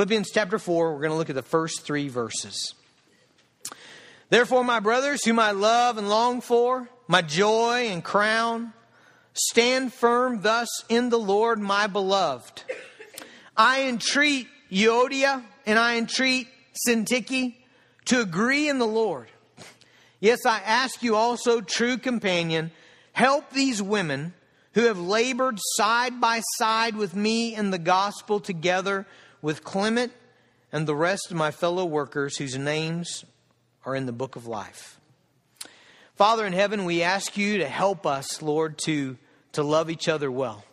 Philippians chapter 4, we're going to look at the first three verses. Therefore, my brothers, whom I love and long for, my joy and crown, stand firm thus in the Lord, my beloved. I entreat Euodia and I entreat Syntyche to agree in the Lord. Yes, I ask you also, true companion, help these women who have labored side by side with me in the gospel together with Clement and the rest of my fellow workers whose names are in the book of life. Father in heaven, we ask you to help us, Lord, to, to love each other well.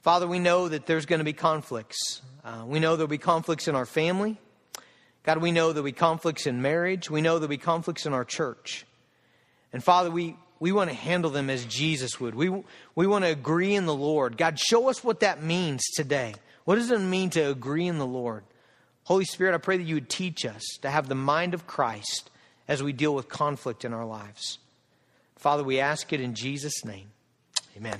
Father, we know that there's going to be conflicts. Uh, we know there'll be conflicts in our family. God, we know there'll be conflicts in marriage. We know there'll be conflicts in our church. And Father, we, we want to handle them as Jesus would. We, we want to agree in the Lord. God, show us what that means today. What does it mean to agree in the Lord? Holy Spirit, I pray that you would teach us to have the mind of Christ as we deal with conflict in our lives. Father, we ask it in Jesus' name. Amen.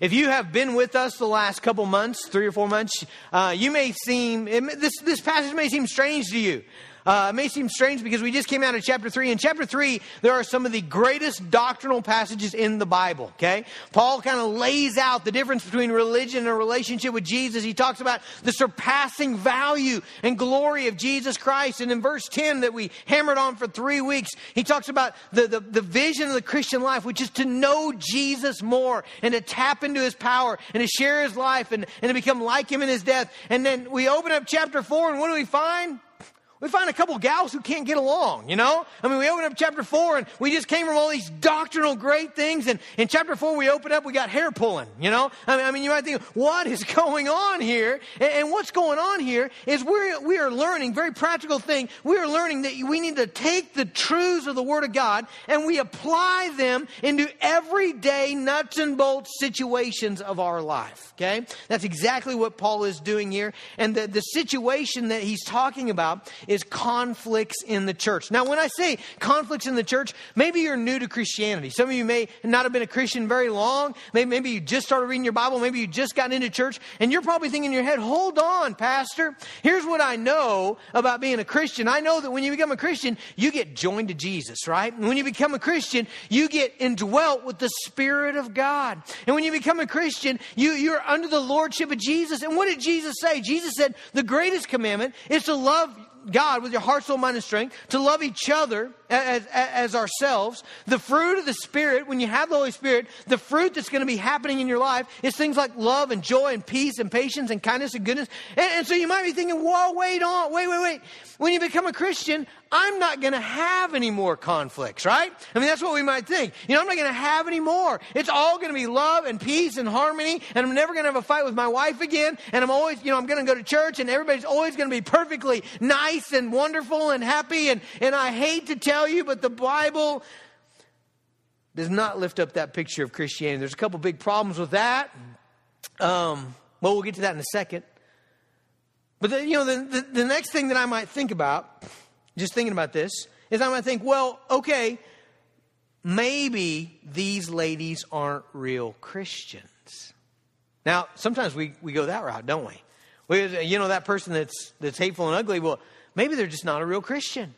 If you have been with us the last couple months, three or four months, uh, you may seem, this, this passage may seem strange to you. Uh, it may seem strange because we just came out of chapter 3. In chapter 3, there are some of the greatest doctrinal passages in the Bible, okay? Paul kind of lays out the difference between religion and a relationship with Jesus. He talks about the surpassing value and glory of Jesus Christ. And in verse 10 that we hammered on for three weeks, he talks about the, the, the vision of the Christian life, which is to know Jesus more and to tap into his power and to share his life and, and to become like him in his death. And then we open up chapter 4, and what do we find? We find a couple gals who can't get along, you know? I mean, we open up chapter four and we just came from all these doctrinal great things. And in chapter four, we open up, we got hair pulling, you know? I mean, I mean you might think, what is going on here? And, and what's going on here is we're, we are learning, very practical thing, we are learning that we need to take the truths of the Word of God and we apply them into everyday nuts and bolts situations of our life, okay? That's exactly what Paul is doing here. And the, the situation that he's talking about is conflicts in the church. Now, when I say conflicts in the church, maybe you're new to Christianity. Some of you may not have been a Christian very long. Maybe, maybe you just started reading your Bible. Maybe you just got into church. And you're probably thinking in your head, hold on, Pastor. Here's what I know about being a Christian. I know that when you become a Christian, you get joined to Jesus, right? And when you become a Christian, you get indwelt with the Spirit of God. And when you become a Christian, you, you're under the Lordship of Jesus. And what did Jesus say? Jesus said, the greatest commandment is to love God with your heart, soul, mind, and strength, to love each other as, as, ourselves. The fruit of the Spirit, when you have the Holy Spirit, the fruit that's going to be happening in your life is things like love and joy and peace and patience and kindness and goodness. And, and so you might be thinking, whoa, wait on, wait, wait, wait. When you become a Christian, I'm not going to have any more conflicts, right? I mean, that's what we might think. You know, I'm not going to have any more. It's all going to be love and peace and harmony, and I'm never going to have a fight with my wife again, and I'm always, you know, I'm going to go to church, and everybody's always going to be perfectly nice and wonderful and happy, and, and I hate to tell you, but the Bible does not lift up that picture of Christianity. There's a couple big problems with that. Um, well, we'll get to that in a second. But you know, the, the, the next thing that I might think about just thinking about this, is I might think, well, okay, maybe these ladies aren't real Christians. Now, sometimes we, we go that route, don't we? we? You know, that person that's, that's hateful and ugly, well, maybe they're just not a real Christian.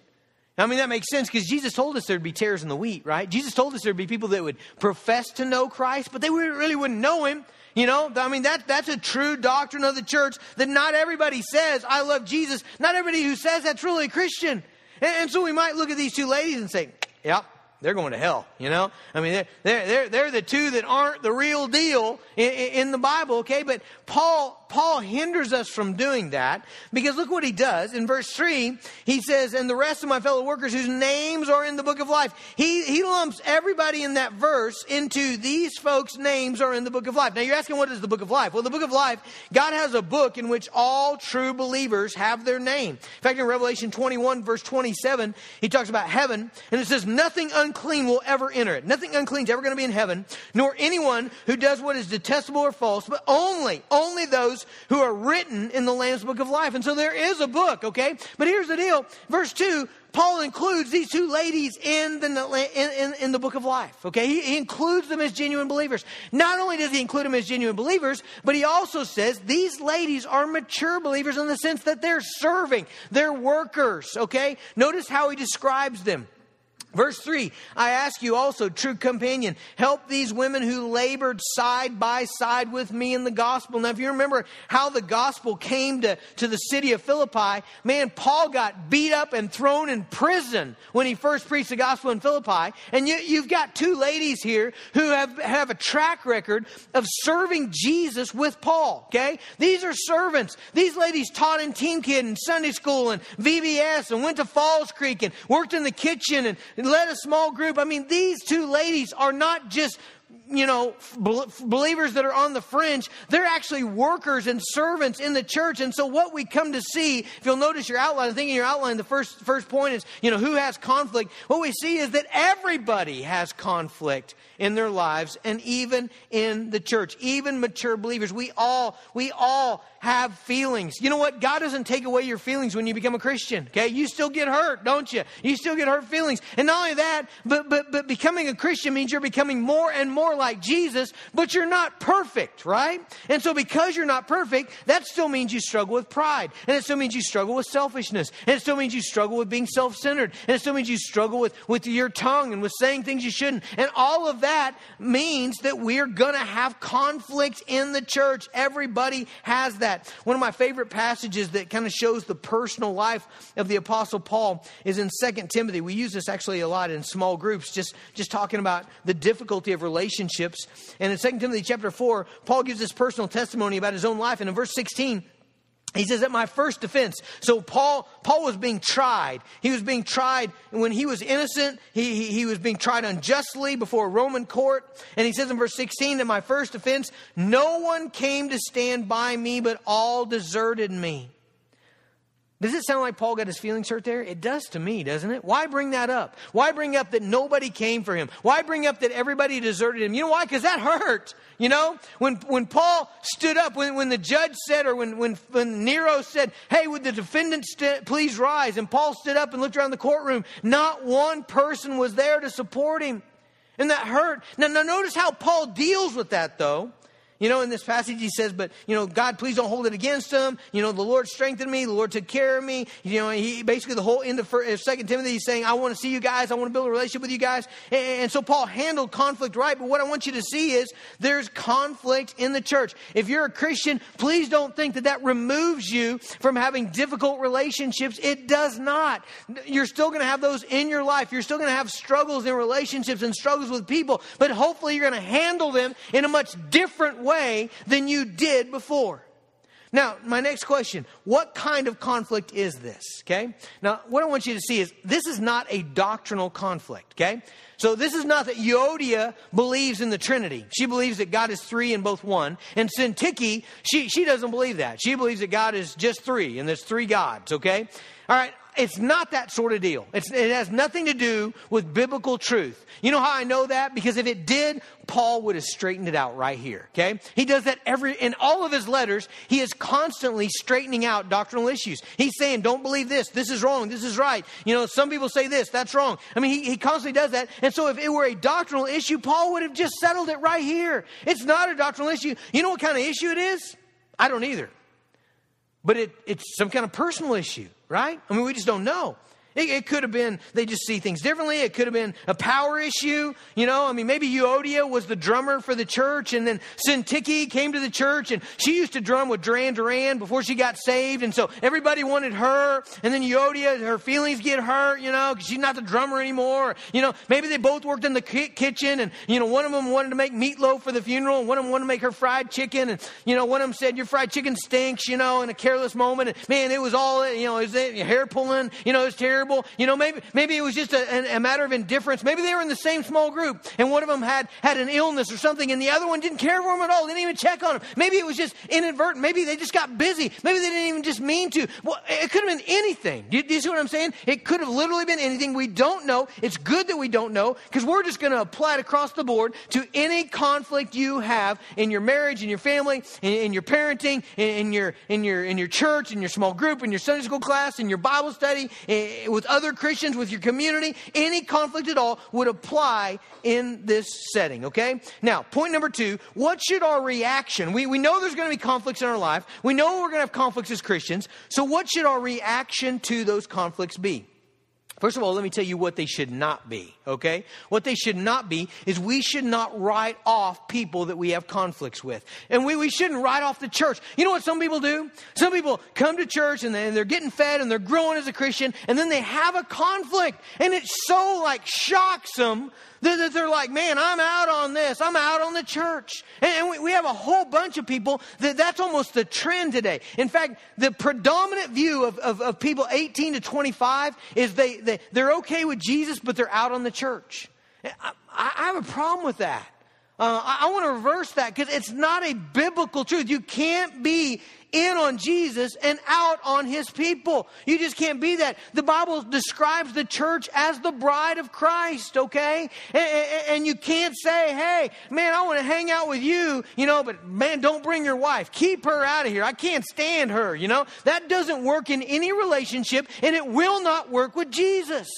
I mean, that makes sense because Jesus told us there'd be tares in the wheat, right? Jesus told us there'd be people that would profess to know Christ, but they really wouldn't know him. You know, I mean, that, that's a true doctrine of the church that not everybody says, I love Jesus. Not everybody who says that's really a Christian. And, and so we might look at these two ladies and say, yep, they're going to hell, you know? I mean, they're, they're, they're, the two that aren't the real deal in, in the Bible, okay? But Paul, Paul hinders us from doing that because look what he does. In verse 3, he says, And the rest of my fellow workers whose names are in the book of life. He, he lumps everybody in that verse into these folks' names are in the book of life. Now you're asking, what is the book of life? Well, the book of life, God has a book in which all true believers have their name. In fact, in Revelation 21, verse 27, he talks about heaven, and it says, Nothing unclean will ever enter it. Nothing unclean is ever going to be in heaven, nor anyone who does what is detestable or false, but only, only those who are written in the Lamb's book of life. And so there is a book, okay? But here's the deal. Verse 2, Paul includes these two ladies in the, in, in, in the book of life. Okay, he, he, includes them as genuine believers. Not only does he include them as genuine believers, but he also says these ladies are mature believers in the sense that they're serving, they're workers. Okay, notice how he describes them. Verse 3 I ask you also, true companion, help these women who labored side by side with me in the gospel. Now, if you remember how the gospel came to, to the city of Philippi, man, Paul got beat up and thrown in prison when he first preached the gospel in Philippi. And you, you've got two ladies here who have, have a track record of serving Jesus with Paul, okay? These are servants. These ladies taught in Team Kid and Sunday school and VBS and went to Falls Creek and worked in the kitchen and led a small group. I mean, these two ladies are not just you know, believers that are on the fringe, they're actually workers and servants in the church. And so what we come to see, if you'll notice your outline, I think in your outline, the first, first point is, you know, who has conflict? What we see is that everybody has conflict in their lives and even in the church, even mature believers. We all, we all have feelings. You know what? God doesn't take away your feelings when you become a Christian. Okay. You still get hurt, don't you? You still get hurt feelings. And not only that, but, but, but becoming a Christian means you're becoming more and more like Jesus, but you're not perfect, right? And so because you're not perfect, that still means you struggle with pride. And it still means you struggle with selfishness. And it still means you struggle with being self-centered. And it still means you struggle with, with your tongue and with saying things you shouldn't. And all of that means that we're to have conflict in the church. Everybody has that. One of my favorite passages that kind of shows the personal life of the apostle Paul is in 2 Timothy. We use this actually a lot in small groups, just, just talking about the difficulty of relationships. And in 2 Timothy chapter 4, Paul gives this personal testimony about his own life. And in verse 16, he says, at my first defense. So Paul, Paul was being tried. He was being tried when he was innocent. He, he, he, was being tried unjustly before a Roman court. And he says in verse 16, at my first defense, no one came to stand by me, but all deserted me. Does it sound like Paul got his feelings hurt there? It does to me, doesn't it? Why bring that up? Why bring up that nobody came for him? Why bring up that everybody deserted him? You know why? Because that hurt. You know, when, when Paul stood up, when, when the judge said, or when, when, when Nero said, hey, would the defendant st- please rise? And Paul stood up and looked around the courtroom. Not one person was there to support him. And that hurt. Now, now notice how Paul deals with that, though. You know, in this passage, he says, but, you know, God, please don't hold it against him. You know, the Lord strengthened me. The Lord took care of me. You know, he basically the whole end of uh, Second Timothy, he's saying, I want to see you guys. I want to build a relationship with you guys. And, and so Paul handled conflict right. But what I want you to see is there's conflict in the church. If you're a Christian, please don't think that that removes you from having difficult relationships. It does not. You're still going to have those in your life. You're still going to have struggles in relationships and struggles with people. But hopefully you're going to handle them in a much different way way than you did before. Now, my next question what kind of conflict is this? Okay? Now, what I want you to see is this is not a doctrinal conflict. Okay? So, this is not that Euodia believes in the Trinity. She believes that God is three and both one. And Syntyche, she, she doesn't believe that. She believes that God is just three and there's three gods. Okay? All right, it's not that sort of deal. It's, it has nothing to do with biblical truth. You know how I know that? Because if it did, Paul would have straightened it out right here. Okay? He does that every, in all of his letters, he is constantly straightening out doctrinal issues. He's saying, don't believe this. This is wrong. This is right. You know, some people say this. That's wrong. I mean, he, he constantly does that. And so if it were a doctrinal issue, Paul would have just settled it right here. It's not a doctrinal issue. You know what kind of issue it is? I don't either. But it, it's some kind of personal issue right? I mean, we just don't know. It, it, could have been they just see things differently. It could have been a power issue. You know, I mean, maybe Euodia was the drummer for the church, and then Syntyche came to the church, and she used to drum with Duran Duran before she got saved, and so everybody wanted her. And then Euodia, her feelings get hurt, you know, because she's not the drummer anymore. You know, maybe they both worked in the kitchen, and you know, one of them wanted to make meatloaf for the funeral, and one of them wanted to make her fried chicken, and you know, one of them said your fried chicken stinks, you know, in a careless moment. And man, it was all you know, it hair pulling, you know, it was terrible terrible. You know, maybe, maybe it was just a, a, matter of indifference. Maybe they were in the same small group and one of them had, had an illness or something and the other one didn't care for them at all. They didn't even check on them. Maybe it was just inadvertent. Maybe they just got busy. Maybe they didn't even just mean to. Well, it could have been anything. Do you, do you see what I'm saying? It could have literally been anything. We don't know. It's good that we don't know because we're just going to apply it across the board to any conflict you have in your marriage, in your family, in, in your parenting, in, in, your, in, your, in your church, in your small group, in your Sunday school class, in your Bible study, in, with other Christians, with your community. Any conflict at all would apply in this setting, okay? Now, point number two what should our reaction? We, we know there's going to be conflicts in our life. We know we're going to have conflicts as Christians. So, what should our reaction to those conflicts be? First of all, let me tell you what they should not be, okay? What they should not be is we should not write off people that we have conflicts with. And we, we shouldn't write off the church. You know what some people do? Some people come to church and, they, and they're getting fed and they're growing as a Christian and then they have a conflict and it so like shocks them that they're like, man, I'm out on this. I'm out on the church. And we have a whole bunch of people that that's almost the trend today. In fact, the predominant view of, of, of people 18 to 25 is they, they, they're okay with Jesus, but they're out on the church. I, I have a problem with that. Uh, I, I want to reverse that because it's not a biblical truth. You can't be in on Jesus and out on his people. You just can't be that. The Bible describes the church as the bride of Christ, okay? And, and, you can't say, hey, man, I want to hang out with you, you know, but man, don't bring your wife. Keep her out of here. I can't stand her, you know? That doesn't work in any relationship and it will not work with Jesus.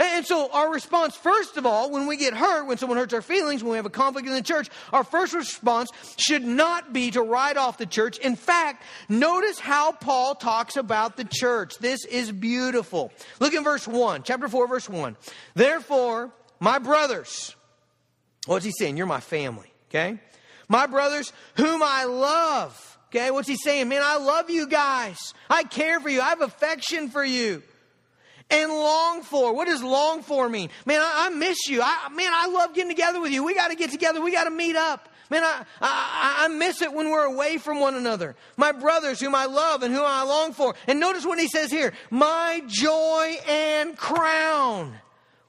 And so our response, first of all, when we get hurt, when someone hurts our feelings, when we have a conflict in the church, our first response should not be to write off the church. In fact, notice how Paul talks about the church. This is beautiful. Look in verse 1, chapter 4, verse 1. Therefore, my brothers, what's he saying? You're my family, okay? My brothers, whom I love. Okay, what's he saying? Man, I love you guys. I care for you. I have affection for you and long for. What does long for mean? Man, I, I miss you. I, man, I love getting together with you. We got to get together. We got to meet up. Man, I, I, I miss it when we're away from one another. My brothers, whom I love and whom I long for. And notice what he says here my joy and crown.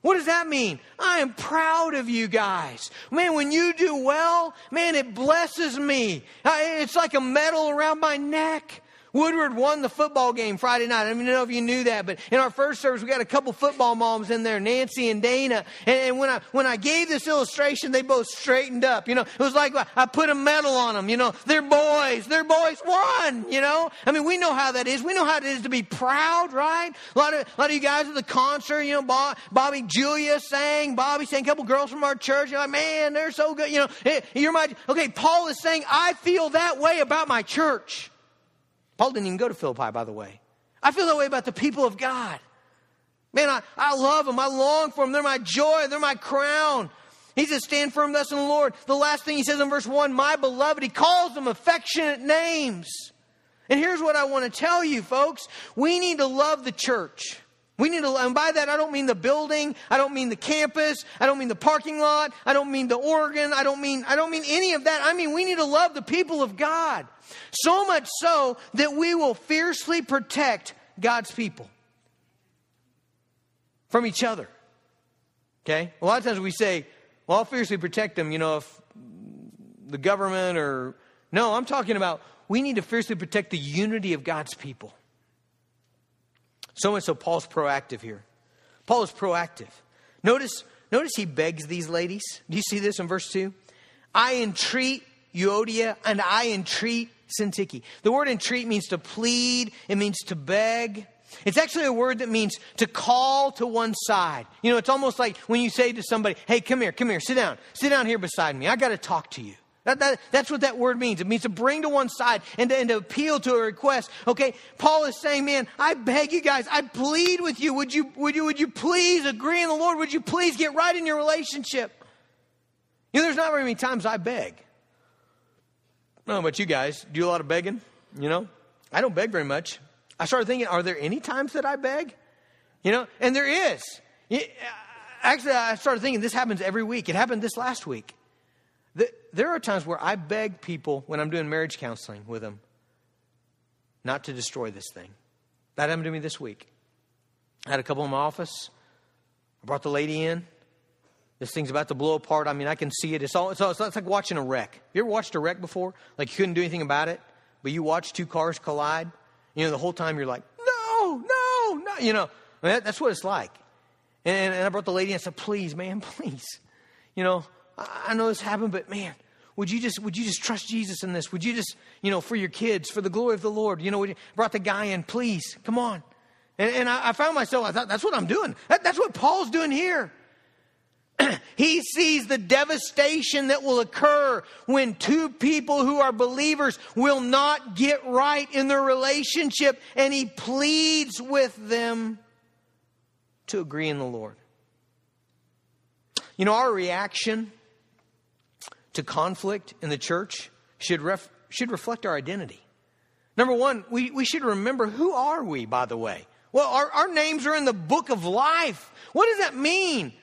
What does that mean? I am proud of you guys. Man, when you do well, man, it blesses me. It's like a medal around my neck. Woodward won the football game Friday night. I don't even know if you knew that, but in our first service, we got a couple football moms in there, Nancy and Dana. And, and, when I when I gave this illustration, they both straightened up. You know, it was like I put a medal on them. You know, their boys. Their boys won. You know, I mean, we know how that is. We know how it is to be proud, right? A lot of a lot of you guys at the concert. You know, Bob, Bobby Julia sang, Bobby sang, a couple girls from our church. You're like, man, they're so good. You know, eh, you're my okay. Paul is saying, I feel that way about my church. Paul didn't even go to Philippi, by the way. I feel that way about the people of God. Man, I, I love them. I long for them. They're my joy. They're my crown. He says, stand firm thus in the Lord. The last thing he says in verse 1, my beloved, he calls them affectionate names. And here's what I want to tell you, folks. We need to love the church. We need to, and by that I don't mean the building, I don't mean the campus, I don't mean the parking lot, I don't mean the organ, I don't mean, I don't mean any of that. I mean we need to love the people of God. So much so that we will fiercely protect God's people from each other. Okay? A lot of times we say, well, I'll fiercely protect them, you know, if the government or. No, I'm talking about we need to fiercely protect the unity of God's people. So and so, Paul's proactive here. Paul is proactive. Notice, notice he begs these ladies. Do you see this in verse 2? I entreat Euodia and I entreat Syntyche. The word entreat means to plead, it means to beg. It's actually a word that means to call to one side. You know, it's almost like when you say to somebody, hey, come here, come here, sit down, sit down here beside me. I got to talk to you. That, that, that's what that word means. It means to bring to one side and to, and to appeal to a request. Okay, Paul is saying, man, I beg you guys, I plead with you. Would you, would you, would you please agree in the Lord? Would you please get right in your relationship? You know, there's not very many times I beg. Know about you guys. Do a lot of begging? You know, I don't beg very much. I started thinking, are there any times that I beg? You know, and there is. Uh, actually, I started thinking this happens every week. It happened this last week. There are times where I beg people when I'm doing marriage counseling with them not to destroy this thing. That happened to me this week. I had a couple in my office. I brought the lady in. This thing's about to blow apart. I mean, I can see it. It's all, it's, all, it's like watching a wreck. You ever watched a wreck before? Like you couldn't do anything about it, but you watch two cars collide. You know, the whole time you're like, no, no, no. You know, I mean, that, that's what it's like. And, and I brought the lady and I said, please, man, please. You know, I, know this happened, but man, would you just would you just trust Jesus in this? Would you just, you know, for your kids, for the glory of the Lord, you know, you brought the guy in, please, come on. And, and I, I, found myself, I thought, that's what I'm doing. That, that's what Paul's doing here. he sees the devastation that will occur when two people who are believers will not get right in their relationship, and he pleads with them to agree in the Lord. You know, our reaction to conflict in the church should, ref, should reflect our identity. Number one, we, we should remember who are we, by the way? Well, our, our names are in the book of life. What does that mean?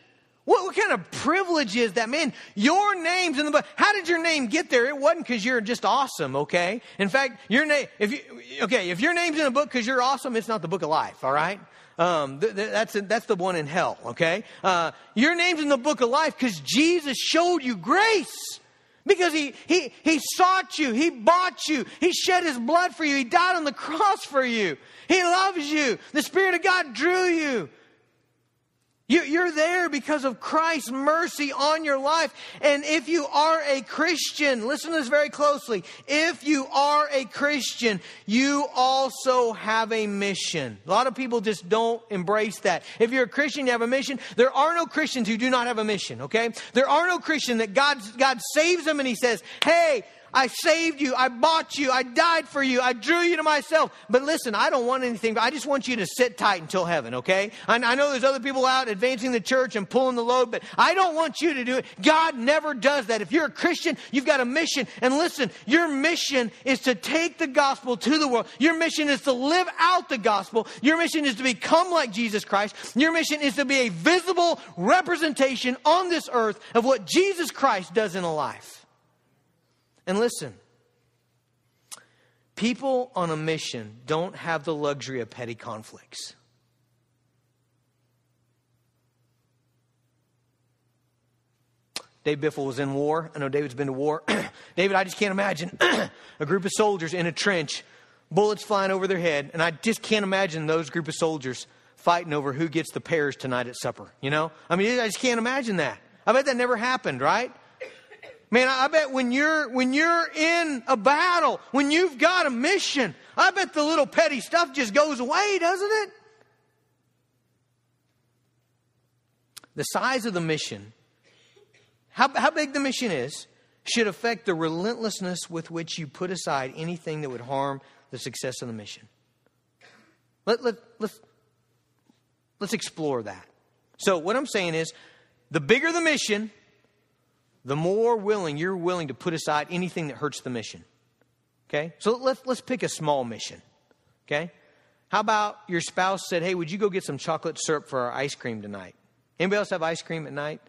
What, what kind of privilege is that? Man, your name's in the book. How did your name get there? It wasn't because you're just awesome, okay? In fact, your name, if you, okay, if your name's in the book because you're awesome, it's not the book of life, all right? Um, th- th- that's, that's the one in hell, okay? Uh, your name's in the book of life because Jesus showed you grace. Because he, he, he sought you, he bought you, he shed his blood for you, he died on the cross for you, he loves you, the Spirit of God drew you. You're there because of Christ's mercy on your life. And if you are a Christian, listen to this very closely. If you are a Christian, you also have a mission. A lot of people just don't embrace that. If you're a Christian, you have a mission. There are no Christians who do not have a mission, okay? There are no Christian that God, God saves them and He says, hey, I saved you. I bought you. I died for you. I drew you to myself. But listen, I don't want anything. I just want you to sit tight until heaven, okay? I, I know there's other people out advancing the church and pulling the load, but I don't want you to do it. God never does that. If you're a Christian, you've got a mission. And listen, your mission is to take the gospel to the world. Your mission is to live out the gospel. Your mission is to become like Jesus Christ. Your mission is to be a visible representation on this earth of what Jesus Christ does in a life. And listen, people on a mission don't have the luxury of petty conflicts. Dave Biffle was in war. I know David's been to war. David, I just can't imagine a group of soldiers in a trench, bullets flying over their head, and I just can't imagine those group of soldiers fighting over who gets the pears tonight at supper. You know? I mean, I just can't imagine that. I bet that never happened, right? Man, I bet when you're, when you're in a battle, when you've got a mission, I bet the little petty stuff just goes away, doesn't it? The size of the mission, how, how big the mission is, should affect the relentlessness with which you put aside anything that would harm the success of the mission. Let, let, let's, let's explore that. So, what I'm saying is the bigger the mission, the more willing you're willing to put aside anything that hurts the mission. Okay? So let's, let's pick a small mission. Okay? How about your spouse said, Hey, would you go get some chocolate syrup for our ice cream tonight? Anybody else have ice cream at night?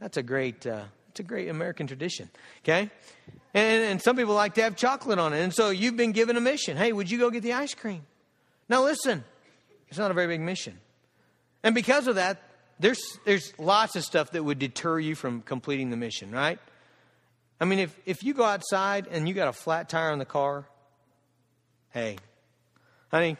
That's a great, uh, that's a great American tradition. Okay? And, and some people like to have chocolate on it. And so you've been given a mission. Hey, would you go get the ice cream? Now listen, it's not a very big mission. And because of that, there's, there's lots of stuff that would deter you from completing the mission, right? I mean, if, if you go outside and you got a flat tire on the car, hey, honey,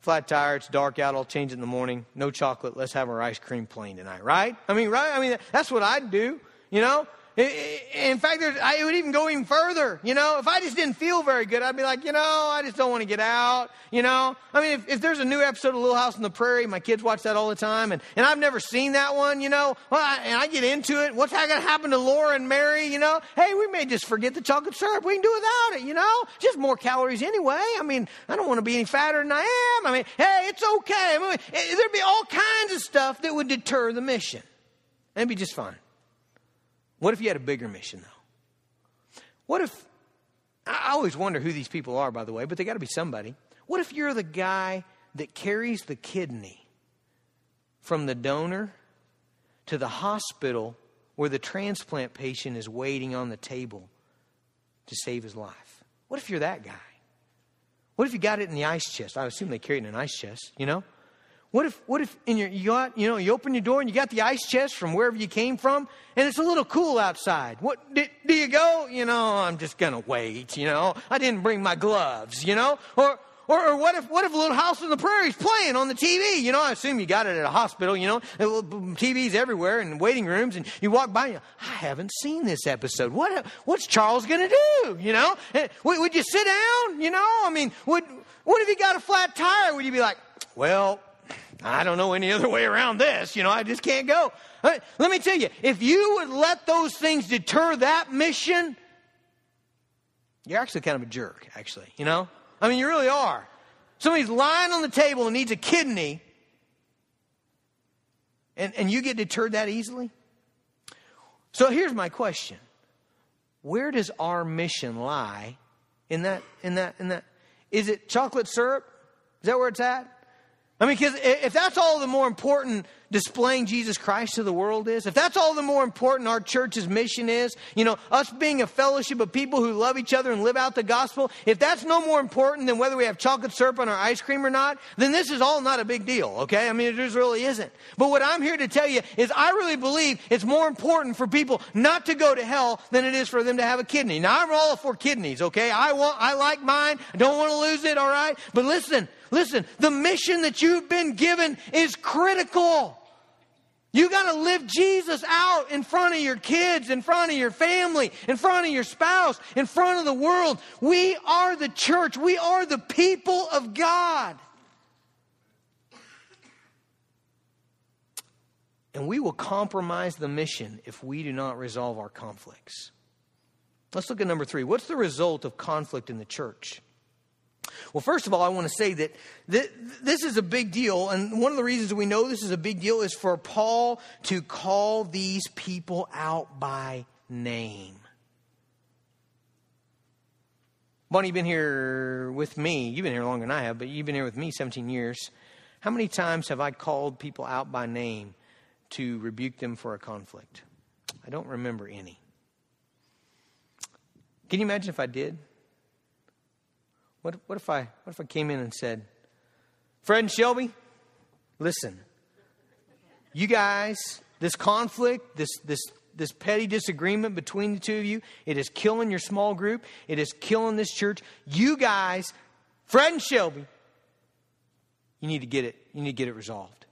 flat tire, it's dark out, I'll change it in the morning. No chocolate, let's have our ice cream plain tonight, right? I mean, right? I mean, that's what I'd do, you know? In fact, I would even go even further. You know, if I just didn't feel very good, I'd be like, you know, I just don't want to get out. You know, I mean, if, if there's a new episode of Little House on the Prairie, my kids watch that all the time, and, and I've never seen that one, you know, well, I, and I get into it. What's going to happen to Laura and Mary? You know, hey, we may just forget the chocolate syrup. We can do without it, you know? Just more calories anyway. I mean, I don't want to be any fatter than I am. I mean, hey, it's okay. I mean, there'd be all kinds of stuff that would deter the mission. It'd be just fine. What if you had a bigger mission, though? What if, I always wonder who these people are, by the way, but they got to be somebody. What if you're the guy that carries the kidney from the donor to the hospital where the transplant patient is waiting on the table to save his life? What if you're that guy? What if you got it in the ice chest? I assume they carry it in an ice chest, you know? What if, what if in your, you got, you know, you open your door and you got the ice chest from wherever you came from and it's a little cool outside? What, do, do you go? You know, I'm just gonna wait, you know. I didn't bring my gloves, you know? Or, or, or, what if what if little house on the prairie is playing on the TV? You know, I assume you got it at a hospital. You know, TVs everywhere and waiting rooms, and you walk by and you, I haven't seen this episode. What what's Charles going to do? You know, eh, would, would you sit down? You know, I mean, would what if he got a flat tire? Would you be like, well, I don't know any other way around this. You know, I just can't go. Uh, let me tell you, if you would let those things deter that mission, you're actually kind of a jerk. Actually, you know. I mean, you really are. Somebody's lying on the table and needs a kidney, and, and you get deterred that easily? So here's my question Where does our mission lie in that, in that, in that? Is it chocolate syrup? Is that where it's at? I mean, because if that's all the more important displaying Jesus Christ to the world is, if that's all the more important our church's mission is, you know, us being a fellowship of people who love each other and live out the gospel, if that's no more important than whether we have chocolate syrup on our ice cream or not, then this is all not a big deal, okay? I mean, it just really isn't. But what I'm here to tell you is I really believe it's more important for people not to go to hell than it is for them to have a kidney. Now, I'm all for kidneys, okay? I want, I like mine. I don't want to lose it, all right? But listen, listen, the mission that you've been given is critical. You got to live Jesus out in front of your kids, in front of your family, in front of your spouse, in front of the world. We are the church. We are the people of God. And we will compromise the mission if we do not resolve our conflicts. Let's look at number three. What's the result of conflict in the church? Well, first of all, I want to say that th- this is a big deal. And one of the reasons we know this is a big deal is for Paul to call these people out by name. Bonnie, you've been here with me. You've been here longer than I have, but you've been here with me 17 years. How many times have I called people out by name to rebuke them for a conflict? I don't remember any. Can you imagine if I did? What, what, if I, what if I came in and said, Fred and Shelby, listen, you guys, this conflict, this, this, this petty disagreement between the two of you, it is killing your small group, it is killing this church. You guys, Fred and Shelby, you need to get it, you need to get it resolved.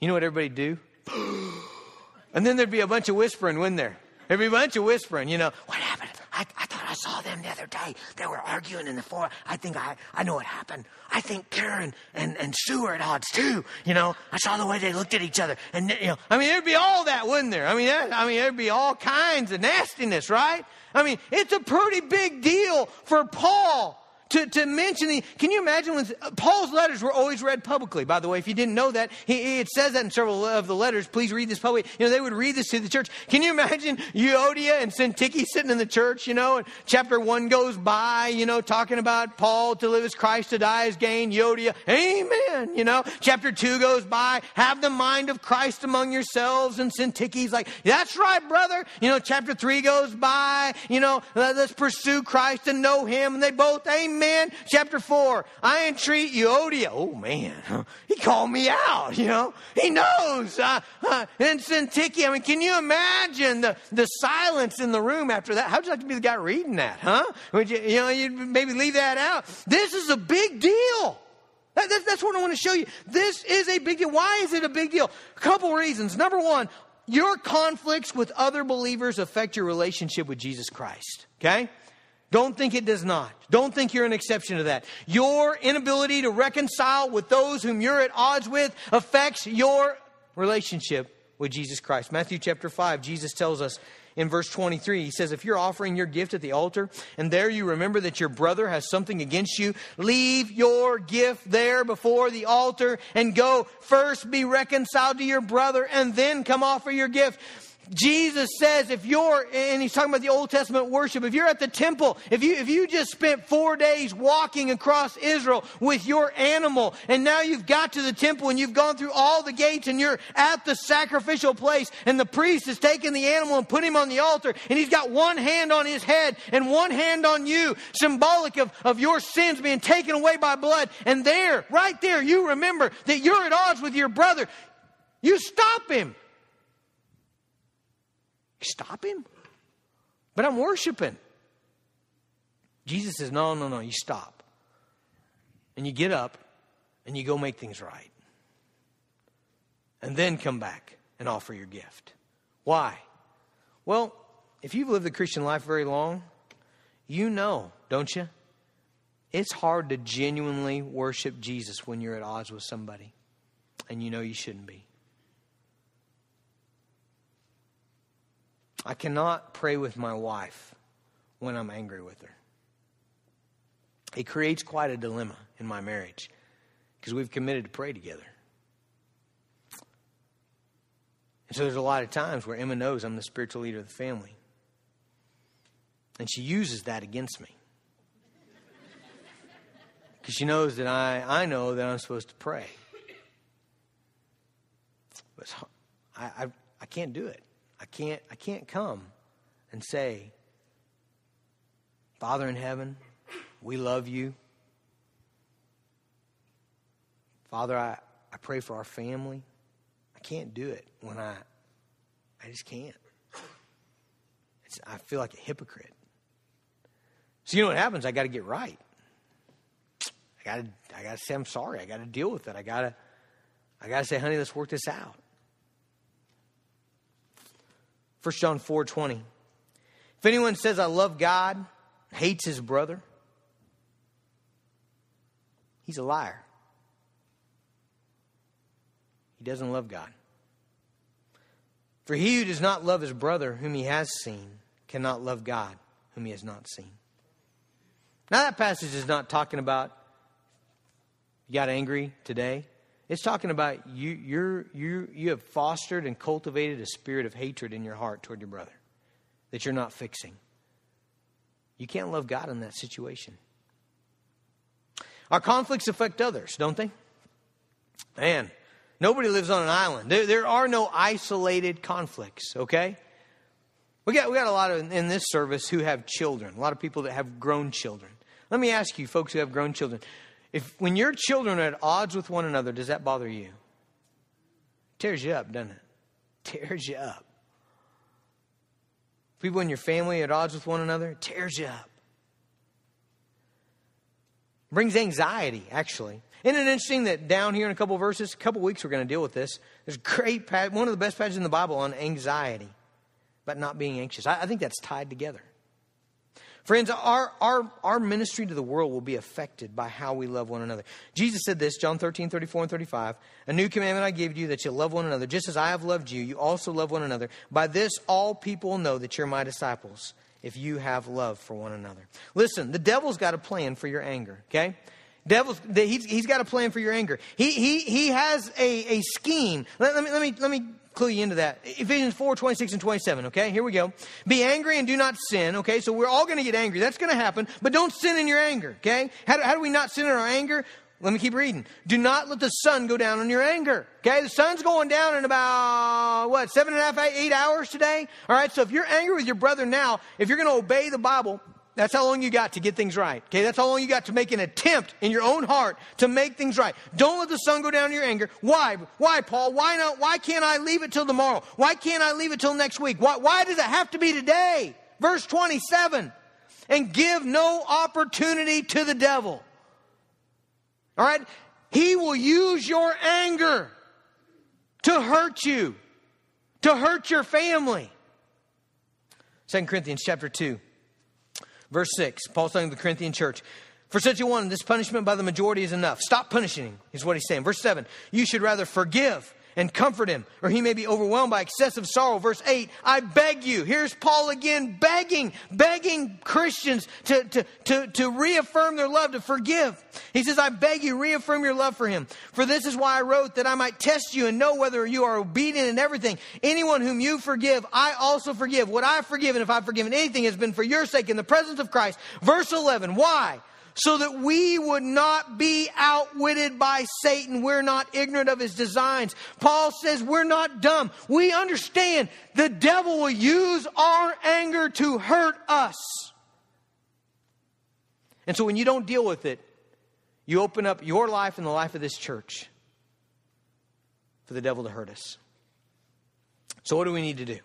You know what everybody do? and then there'd be a bunch of whispering, wouldn't there? There'd be a bunch of whispering, you know, what happened? I, I thought I saw them the other day. They were arguing in the floor. I think I, I know what happened. I think Karen and, and Sue are at odds too. You know, I saw the way they looked at each other. And, you know, I mean, there'd be all that, wouldn't there? I mean, that, I mean, there'd be all kinds of nastiness, right? I mean, it's a pretty big deal for Paul to, to mention the, can you imagine when uh, Paul's letters were always read publicly, by the way, if you didn't know that, he, it says that in several of the letters, please read this publicly. You know, they would read this to the church. Can you imagine Euodia and Syntyche sitting in the church, you know, and chapter one goes by, you know, talking about Paul to live as Christ, to die as gain, Euodia, amen, you know. Chapter two goes by, have the mind of Christ among yourselves, and Syntyche's like, that's right, brother. You know, chapter three goes by, you know, let's pursue Christ and know him, and they both, amen man. Chapter 4, I entreat Euodia. Oh, man. He called me out, you know. He knows. Uh, uh, and Syntyche, I mean, can you imagine the, the silence in the room after that? How'd you like to be the guy reading that, huh? Would you, you know, you'd maybe leave that out. This is a big deal. That, that, that's what I want to show you. This is a big deal. Why is it a big deal? A couple reasons. Number one, your conflicts with other believers affect your relationship with Jesus Christ. Okay? Don't think it does not. Don't think you're an exception to that. Your inability to reconcile with those whom you're at odds with affects your relationship with Jesus Christ. Matthew chapter 5, Jesus tells us in verse 23, he says, If you're offering your gift at the altar and there you remember that your brother has something against you, leave your gift there before the altar and go first be reconciled to your brother and then come offer your gift. Jesus says if you're, and he's talking about the Old Testament worship, if you're at the temple, if you, if you just spent four days walking across Israel with your animal, and now you've got to the temple and you've gone through all the gates and you're at the sacrificial place, and the priest has taken the animal and put him on the altar, and he's got one hand on his head and one hand on you, symbolic of, of your sins being taken away by blood, and there, right there, you remember that you're at odds with your brother. You stop him. Stop him? But I'm worshiping. Jesus says, No, no, no, you stop. And you get up and you go make things right. And then come back and offer your gift. Why? Well, if you've lived the Christian life very long, you know, don't you? It's hard to genuinely worship Jesus when you're at odds with somebody and you know you shouldn't be. I cannot pray with my wife when I'm angry with her. It creates quite a dilemma in my marriage because we've committed to pray together. And so there's a lot of times where Emma knows I'm the spiritual leader of the family. And she uses that against me. Because she knows that I, I know that I'm supposed to pray. But I, I, I can't do it. I can't, I can't come and say, Father in heaven, we love you. Father, I, I pray for our family. I can't do it when I, I just can't. It's, I feel like a hypocrite. So you know what happens? I got to get right. I got to, I got to say I'm sorry. I got to deal with it. I got to, I got to say, honey, let's work this out. 1 John 4 20. If anyone says, I love God, hates his brother, he's a liar. He doesn't love God. For he who does not love his brother whom he has seen cannot love God whom he has not seen. Now, that passage is not talking about you got angry today. It's talking about you, you're, you, you have fostered and cultivated a spirit of hatred in your heart toward your brother that you're not fixing. You can't love God in that situation. Our conflicts affect others, don't they? Man, nobody lives on an island. There, there are no isolated conflicts, okay? We got, we got a lot of, in this service who have children, a lot of people that have grown children. Let me ask you, folks who have grown children, if when your children are at odds with one another, does that bother you? Tears you up, doesn't it? Tears you up. People in your family at odds with one another, tears you up. Brings anxiety, actually. Isn't it interesting that down here in a couple verses, a couple weeks, we're going to deal with this. There's great, one of the best passages in the Bible on anxiety, but not being anxious. I, I think that's tied together. Friends, our, our, our ministry to the world will be affected by how we love one another. Jesus said this, John 13, 34 and 35. A new commandment I give you that you love one another. Just as I have loved you, you also love one another. By this, all people will know that you're my disciples if you have love for one another. Listen, the devil's got a plan for your anger, okay? Devil's, he's, he's got a plan for your anger. He, he, he has a, a scheme. Let, let, me, let, me, let me clue you into that. Ephesians 4, 26 and 27, okay? Here we go. Be angry and do not sin, okay? So we're all going to get angry. That's going to happen, but don't sin in your anger, okay? How do, how do we not sin in our anger? Let me keep reading. Do not let the sun go down on your anger. Okay, the sun's going down in about, what, seven and a half, eight hours today? All right, so if you're angry with your brother now, if you're going to obey the Bible, that's how long you got to get things right. Okay, that's how long you got to make an attempt in your own heart to make things right. Don't let the sun go down in your anger. Why? Why, Paul? Why not? Why can't I leave it till tomorrow? Why can't I leave it till next week? Why, why does it have to be today? Verse 27. And give no opportunity to the devil. All right? He will use your anger to hurt you, to hurt your family. 2 Corinthians chapter 2. Verse 6, Paul's telling the Corinthian church, for such a one, this punishment by the majority is enough. Stop punishing, is what he's saying. Verse 7, you should rather forgive. And comfort him, or he may be overwhelmed by excessive sorrow. Verse 8, I beg you. Here's Paul again begging, begging Christians to, to, to, to reaffirm their love, to forgive. He says, I beg you, reaffirm your love for him. For this is why I wrote that I might test you and know whether you are obedient in everything. Anyone whom you forgive, I also forgive. What I've forgiven, if I've forgiven anything, has been for your sake in the presence of Christ. Verse 11, why? So that we would not be outwitted by Satan. We're not ignorant of his designs. Paul says we're not dumb. We understand the devil will use our anger to hurt us. And so when you don't deal with it, you open up your life and the life of this church for the devil to hurt us. So what do we need to do?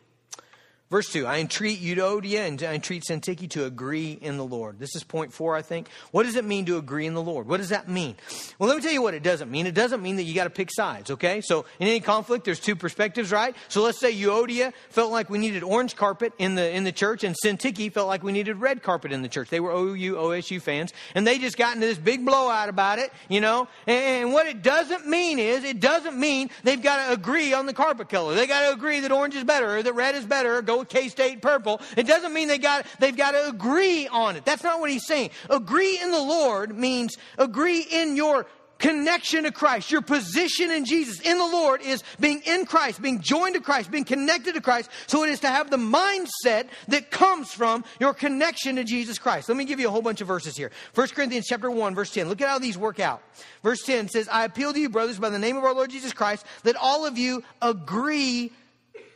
Verse 2, I entreat Euodia and I entreat Syntyche to agree in the Lord. This is point four, I think. What does it mean to agree in the Lord? What does that mean? Well, let me tell you what it doesn't mean. It doesn't mean that you got to pick sides, okay? So in any conflict, there's two perspectives, right? So let's say Euodia felt like we needed orange carpet in the, in the church and Syntyche felt like we needed red carpet in the church. They were OU, OSU fans and they just got into this big blowout about it, you know? And, and what it doesn't mean is, it doesn't mean they've got to agree on the carpet color. They got to agree that orange is better or that red is better or go K State purple. It doesn't mean they got, they've got to agree on it. That's not what he's saying. Agree in the Lord means agree in your connection to Christ, your position in Jesus, in the Lord, is being in Christ, being joined to Christ, being connected to Christ. So it is to have the mindset that comes from your connection to Jesus Christ. Let me give you a whole bunch of verses here. 1 Corinthians chapter 1, verse 10. Look at how these work out. Verse 10 says, I appeal to you, brothers, by the name of our Lord Jesus Christ, that all of you agree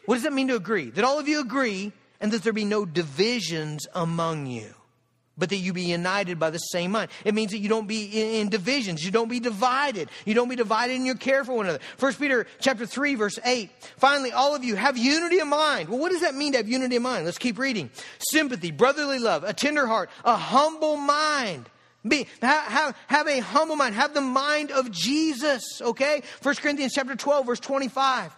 what does that mean to agree? That all of you agree and that there be no divisions among you, but that you be united by the same mind. It means that you don't be in, divisions. You don't be divided. You don't be divided in your care for one another. First Peter chapter 3 verse 8. Finally, all of you have unity of mind. Well, what does that mean to have unity of mind? Let's keep reading. Sympathy, brotherly love, a tender heart, a humble mind. Be, have, have a humble mind. Have the mind of Jesus, okay? 1 Corinthians chapter 12, verse 25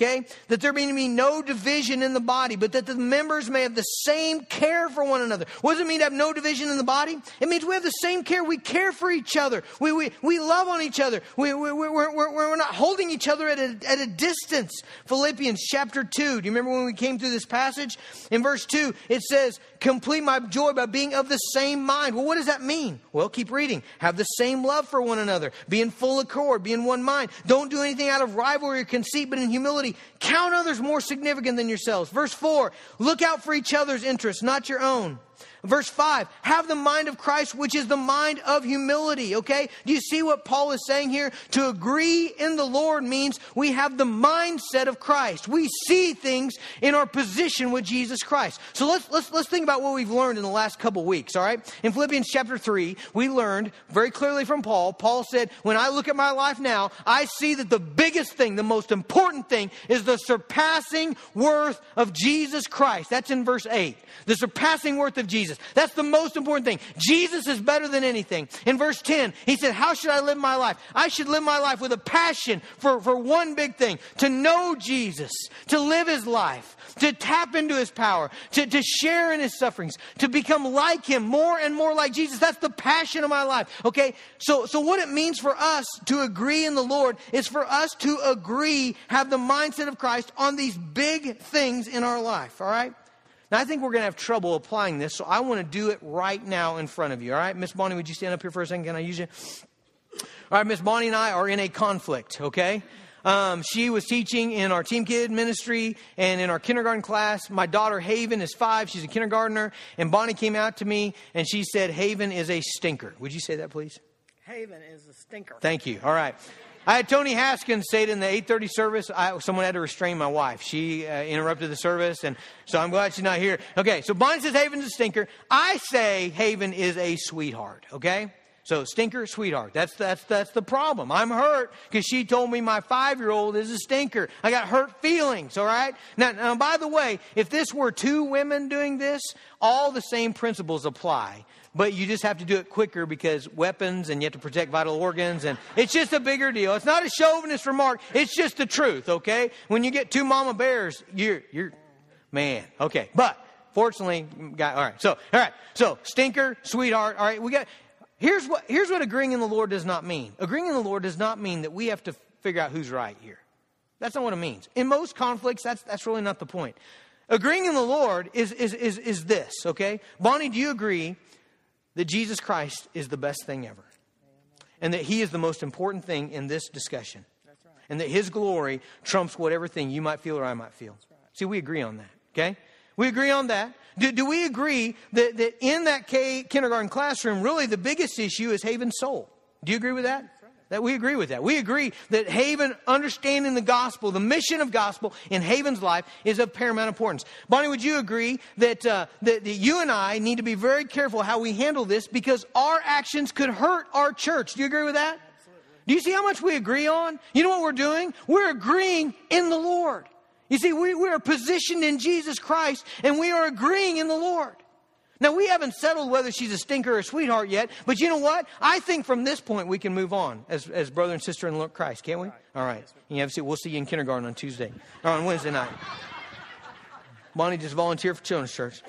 okay? That there may be no division in the body, but that the members may have the same care for one another. What does it mean to have no division in the body? It means we have the same care. We care for each other. We, we, we love on each other. We, we, we're, we're, we're not holding each other at a, at a distance. Philippians chapter 2. Do you remember when we came through this passage? In verse 2, it says, complete my joy by being of the same mind. Well, what does that mean? Well, keep reading. Have the same love for one another. Be in full accord. Be in one mind. Don't do anything out of rivalry or conceit, but in humility count others more significant than yourselves. Verse 4, look out for each other's interests, not your own. Verse 5, have the mind of Christ, which is the mind of humility, okay? Do you see what Paul is saying here? To agree in the Lord means we have the mindset of Christ. We see things in our position with Jesus Christ. So let's, let's, let's think about what we've learned in the last couple weeks, all right? In Philippians chapter 3, we learned very clearly from Paul, Paul said, when I look at my life now, I see that the biggest thing, the most important thing is the surpassing worth of Jesus Christ. That's in verse 8. The surpassing worth of Jesus. Jesus. That's the most important thing. Jesus is better than anything. In verse 10, he said, How should I live my life? I should live my life with a passion for, for one big thing to know Jesus, to live his life, to tap into his power, to, to share in his sufferings, to become like him, more and more like Jesus. That's the passion of my life. Okay? So, so what it means for us to agree in the Lord is for us to agree, have the mindset of Christ on these big things in our life. All right? Now, I think we're going to have trouble applying this, so I want to do it right now in front of you. All right, Miss Bonnie, would you stand up here for a second? Can I use you? All right, Miss Bonnie and I are in a conflict, okay? Um, she was teaching in our Team Kid ministry and in our kindergarten class. My daughter Haven is five. She's a kindergartner. And Bonnie came out to me and she said, Haven is a stinker. Would you say that, please? Haven is a stinker. Thank you. All right. I had Tony Haskins say it in the 8:30 service. I, someone had to restrain my wife. She uh, interrupted the service, and so I'm glad she's not here. Okay, so Bonnie says Haven's a stinker. I say Haven is a sweetheart. Okay, so stinker, sweetheart. That's that's that's the problem. I'm hurt because she told me my five year old is a stinker. I got hurt feelings. All right. Now, now, by the way, if this were two women doing this, all the same principles apply but you just have to do it quicker because weapons and you have to protect vital organs and it's just a bigger deal. It's not a chauvinist remark. It's just the truth, okay? When you get two mama bears, you're, you're, man, okay. But fortunately, got, all right. So, all right. So, stinker, sweetheart. All right. We got, here's what, here's what agreeing in the Lord does not mean. Agreeing in the Lord does not mean that we have to figure out who's right here. That's not what it means. In most conflicts, that's, that's really not the point. Agreeing in the Lord is, is, is, is this, okay? Bonnie, do you agree that Jesus Christ is the best thing ever? And that He is the most important thing in this discussion? And that His glory trumps whatever thing you might feel or I might feel. See, we agree on that, okay? We agree on that. Do, do we agree that, that in that K, kindergarten classroom, really the biggest issue is Haven's soul? Do you agree with that? That we agree with that. We agree that Haven understanding the gospel, the mission of gospel in Haven's life is of paramount importance. Bonnie, would you agree that, uh, that, that you and I need to be very careful how we handle this because our actions could hurt our church? Do you agree with that? Absolutely. Do you see how much we agree on? You know what we're doing? We're agreeing in the Lord. You see, we, we are positioned in Jesus Christ and we are agreeing in the Lord. Now, we haven't settled whether she's a stinker or a sweetheart yet, but you know what? I think from this point we can move on as, as brother and sister in Christ, can't we? All right. You have to see, we'll see you in kindergarten on Tuesday or on Wednesday night. Bonnie just volunteered for Children's Church.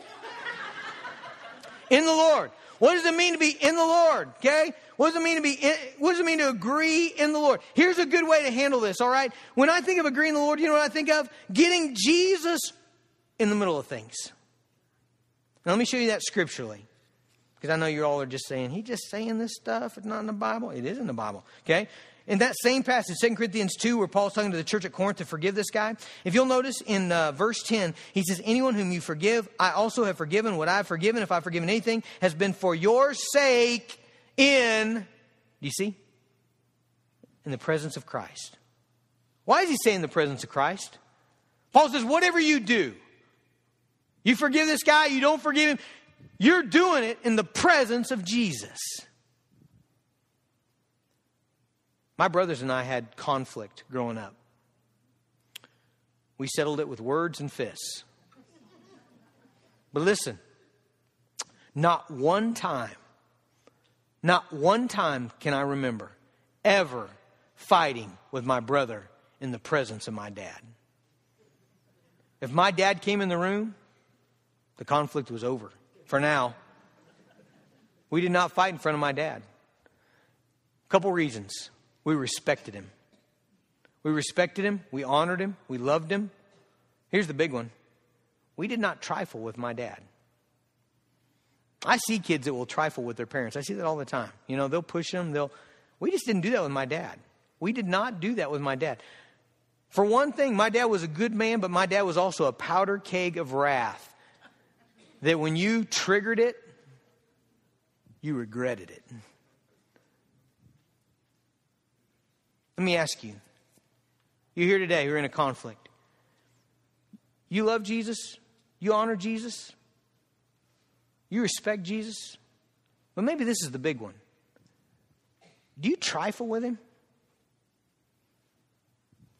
In the Lord. What does it mean to be in the Lord? Okay? What does it mean to be in, what does it mean to agree in the Lord? Here's a good way to handle this, all right? When I think of agreeing in the Lord, you know what I think of? Getting Jesus in the middle of things. Now, let me show you that scripturally. Because I know you all are just saying, he just saying this stuff. It's not in the Bible. It is in the Bible. Okay? In that same passage, 2 Corinthians 2, where Paul's talking to the church at Corinth to forgive this guy, if you'll notice in uh, verse 10, he says, Anyone whom you forgive, I also have forgiven. What I have forgiven, if I've forgiven anything, has been for your sake in, do you see? In the presence of Christ. Why is he saying in the presence of Christ? Paul says, Whatever you do, you forgive this guy, you don't forgive him. You're doing it in the presence of Jesus. My brothers and I had conflict growing up. We settled it with words and fists. But listen, not one time, not one time can I remember ever fighting with my brother in the presence of my dad. If my dad came in the room, the conflict was over for now. We did not fight in front of my dad. A couple reasons. We respected him. We respected him, we honored him, we loved him. Here's the big one we did not trifle with my dad. I see kids that will trifle with their parents. I see that all the time. You know, they'll push them, they'll. We just didn't do that with my dad. We did not do that with my dad. For one thing, my dad was a good man, but my dad was also a powder keg of wrath that when you triggered it, you regretted it. Let me ask you. You're here today, you're in a conflict. You love Jesus? You honor Jesus? You respect Jesus? But maybe this is the big one. Do you trifle with him?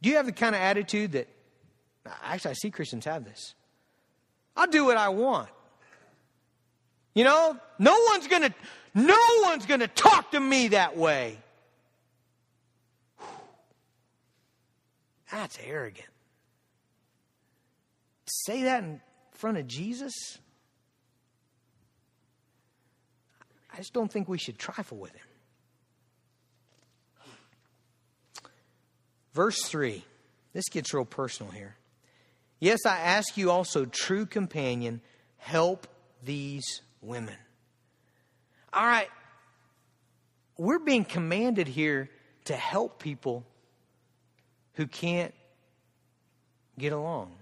Do you have the kind of attitude that, actually, I see Christians have this. I'll do what I want. You know, no one's to no one's to talk to me that way. That's arrogant. Say that in front of Jesus? I just don't think we should trifle with him. Verse 3. This gets real personal here. Yes, I ask you also, true companion, help these women. All right, we're being commanded here to help people who can't get along.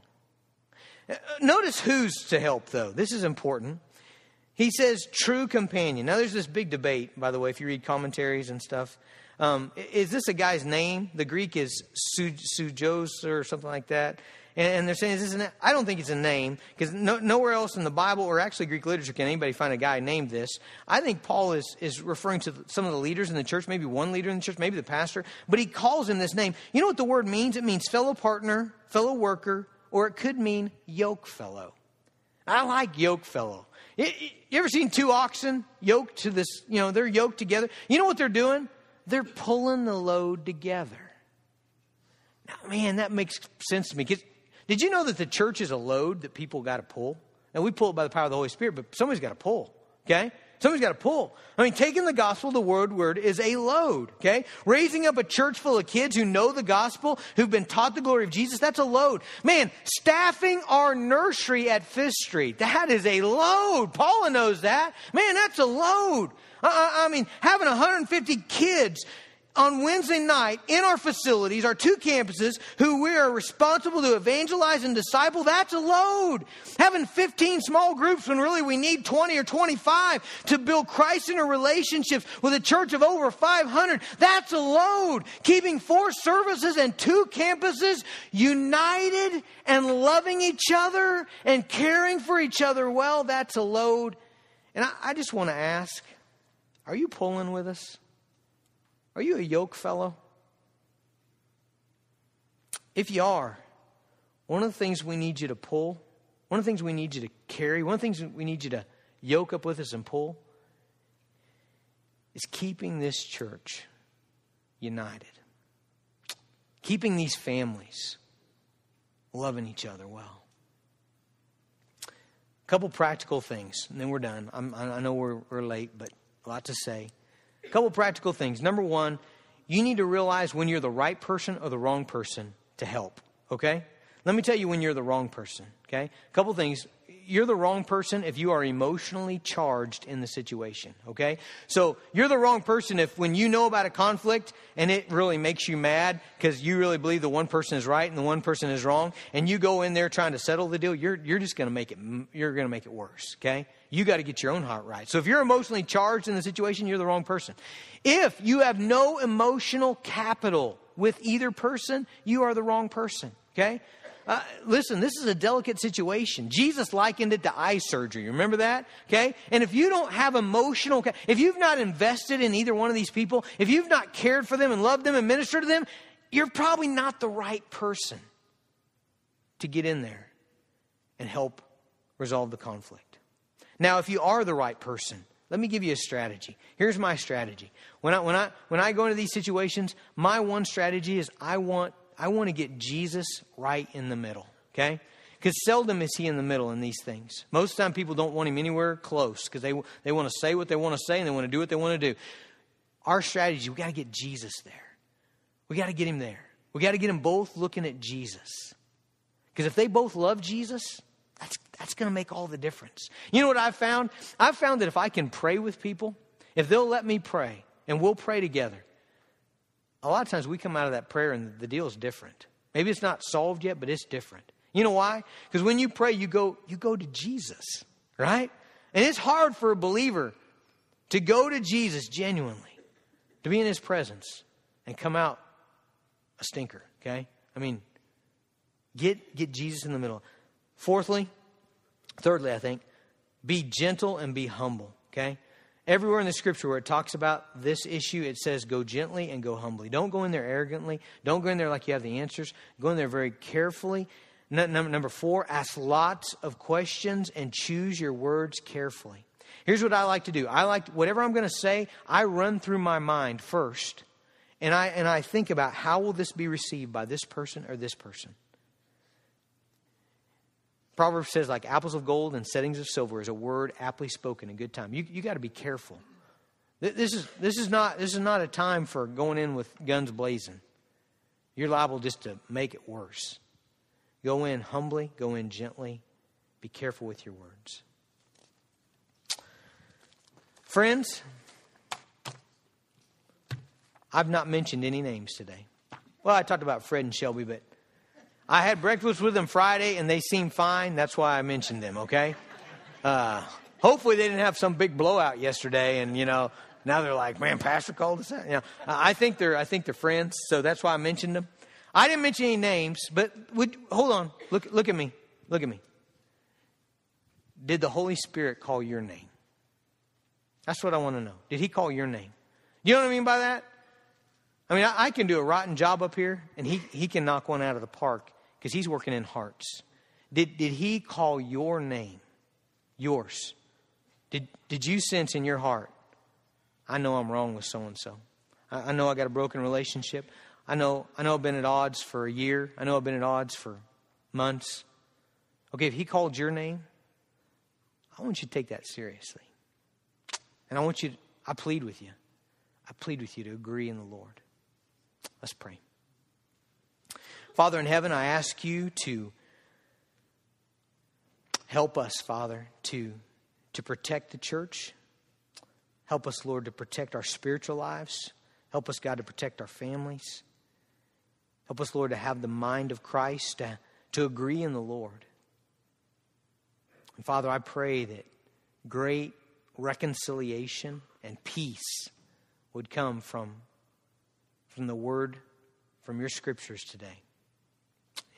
Uh, notice who's to help, though. This is important. He says, true companion. Now, there's this big debate, by the way, if you read commentaries and stuff. Um, is this a guy's name? The Greek is Sujos or something like that. And, they're saying, is this an, I don't think it's a name, because no, nowhere else in the Bible or actually Greek literature can anybody find a guy named this. I think Paul is, is referring to some of the leaders in the church, maybe one leader in the church, maybe the pastor, but he calls him this name. You know what the word means? It means fellow partner, fellow worker, or it could mean yoke fellow. I like yoke fellow. You ever seen two oxen yoked to this? You know, they're yoked together. You know what they're doing? They're pulling the load together. Now, man, that makes sense to me. Did you know that the church is a load that people got to pull? And we pull it by the power of the Holy Spirit, but somebody's got to pull. Okay? Somebody's got to pull. I mean, taking the gospel the word word is a load, okay? Raising up a church full of kids who know the gospel, who've been taught the glory of Jesus, that's a load. Man, staffing our nursery at Fifth Street, that is a load. Paula knows that. Man, that's a load. I, I mean, having 150 kids on Wednesday night in our facilities, our two campuses, who we are responsible to evangelize and disciple, that's a load. Having 15 small groups when really we need 20 or 25 to build Christ in a relationship with a church of over 500, that's a load. Keeping four services and two campuses united and loving each other and caring for each other well, that's a load. And I, I just want to ask, are you pulling with us? Are you a yoke fellow? If you are, one of the things we need you to pull, one of the things we need you to carry, one of the things we need you to yoke up with us and pull is keeping this church united. Keeping these families loving each other well. A couple practical things, and then we're done. I'm, i know we're, we're late, but a lot to say. A couple practical things. Number one, you need to realize when you're the right person or the wrong person to help, okay? Let me tell you when you're the wrong person, okay? A couple things you're the wrong person if you are emotionally charged in the situation, okay? So you're the wrong person if when you know about a conflict and it really makes you mad because you really believe the one person is right and the one person is wrong, and you go in there trying to settle the deal, you're, you're just gonna make it, you're gonna make it worse, okay? You got to get your own heart right. So if you're emotionally charged in the situation, you're the wrong person. If you have no emotional capital with either person, you are the wrong person, okay? Uh, listen, this is a delicate situation. Jesus likened it to eye surgery. Remember that? Okay? And if you don't have emotional, if you've not invested in either one of these people, if you've not cared for them and loved them and ministered to them, you're probably not the right person to get in there and help resolve the conflict. Now, if you are the right person, let me give you a strategy. Here's my strategy. When I, when I, when I go into these situations, my one strategy is I want I want to get Jesus right in the middle, okay? Because seldom is he in the middle in these things. Most of the time, people don't want him anywhere close because they, they want to say what they want to say and they want to do what they want to do. Our strategy, we got to get Jesus there. We got to get him there. We got to get them both looking at Jesus. Because if they both love Jesus, that's, that's going to make all the difference. You know what I've found? I've found that if I can pray with people, if they'll let me pray and we'll pray together, a lot of times we come out of that prayer and the deal is different. Maybe it's not solved yet, but it's different. You know why? Because when you pray, you go, you go to Jesus, right? And it's hard for a believer to go to Jesus genuinely, to be in his presence and come out a stinker, okay? I mean, get, get Jesus in the middle. Fourthly, thirdly, I think, be gentle and be humble, okay? Everywhere in the scripture where it talks about this issue, it says go gently and go humbly. Don't go in there arrogantly. Don't go in there like you have the answers. Go in there very carefully. Number four, ask lots of questions and choose your words carefully. Here's what I like to do. I like whatever I'm going to say, I run through my mind first. And I and I think about how will this be received by this person or this person. Proverbs says, like apples of gold and settings of silver is a word aptly spoken in good time. You, you got to be careful. This is, this, is not, this is not a time for going in with guns blazing. You're liable just to make it worse. Go in humbly, go in gently. Be careful with your words. Friends, I've not mentioned any names today. Well, I talked about Fred and Shelby, but I had breakfast with them Friday and they seemed fine. That's why I mentioned them, okay? Uh, hopefully they didn't have some big blowout yesterday and, you know, now they're like, man, Pastor called us out. You know, I think they're, I think they're friends, so that's why I mentioned them. I didn't mention any names, but would, hold on. Look, look at me. Look at me. Did the Holy Spirit call your name? That's what I want to know. Did he call your name? You know what I mean by that? I mean, I, I can do a rotten job up here, and he, he can knock one out of the park because he's working in hearts. Did, did he call your name? Yours. Did, did you sense in your heart, I know I'm wrong with so and so? I know I got a broken relationship. I know, I know I've been at odds for a year. I know I've been at odds for months. Okay, if he called your name, I want you to take that seriously. And I want you, to, I plead with you. I plead with you to agree in the Lord. Let's pray. Father in heaven, I ask you to help us, Father, to, to protect the church. Help us, Lord, to protect our spiritual lives. Help us, God, to protect our families. Help us, Lord, to have the mind of Christ, to, to agree in the Lord. And Father, I pray that great reconciliation and peace would come from, from the word, from your scriptures today.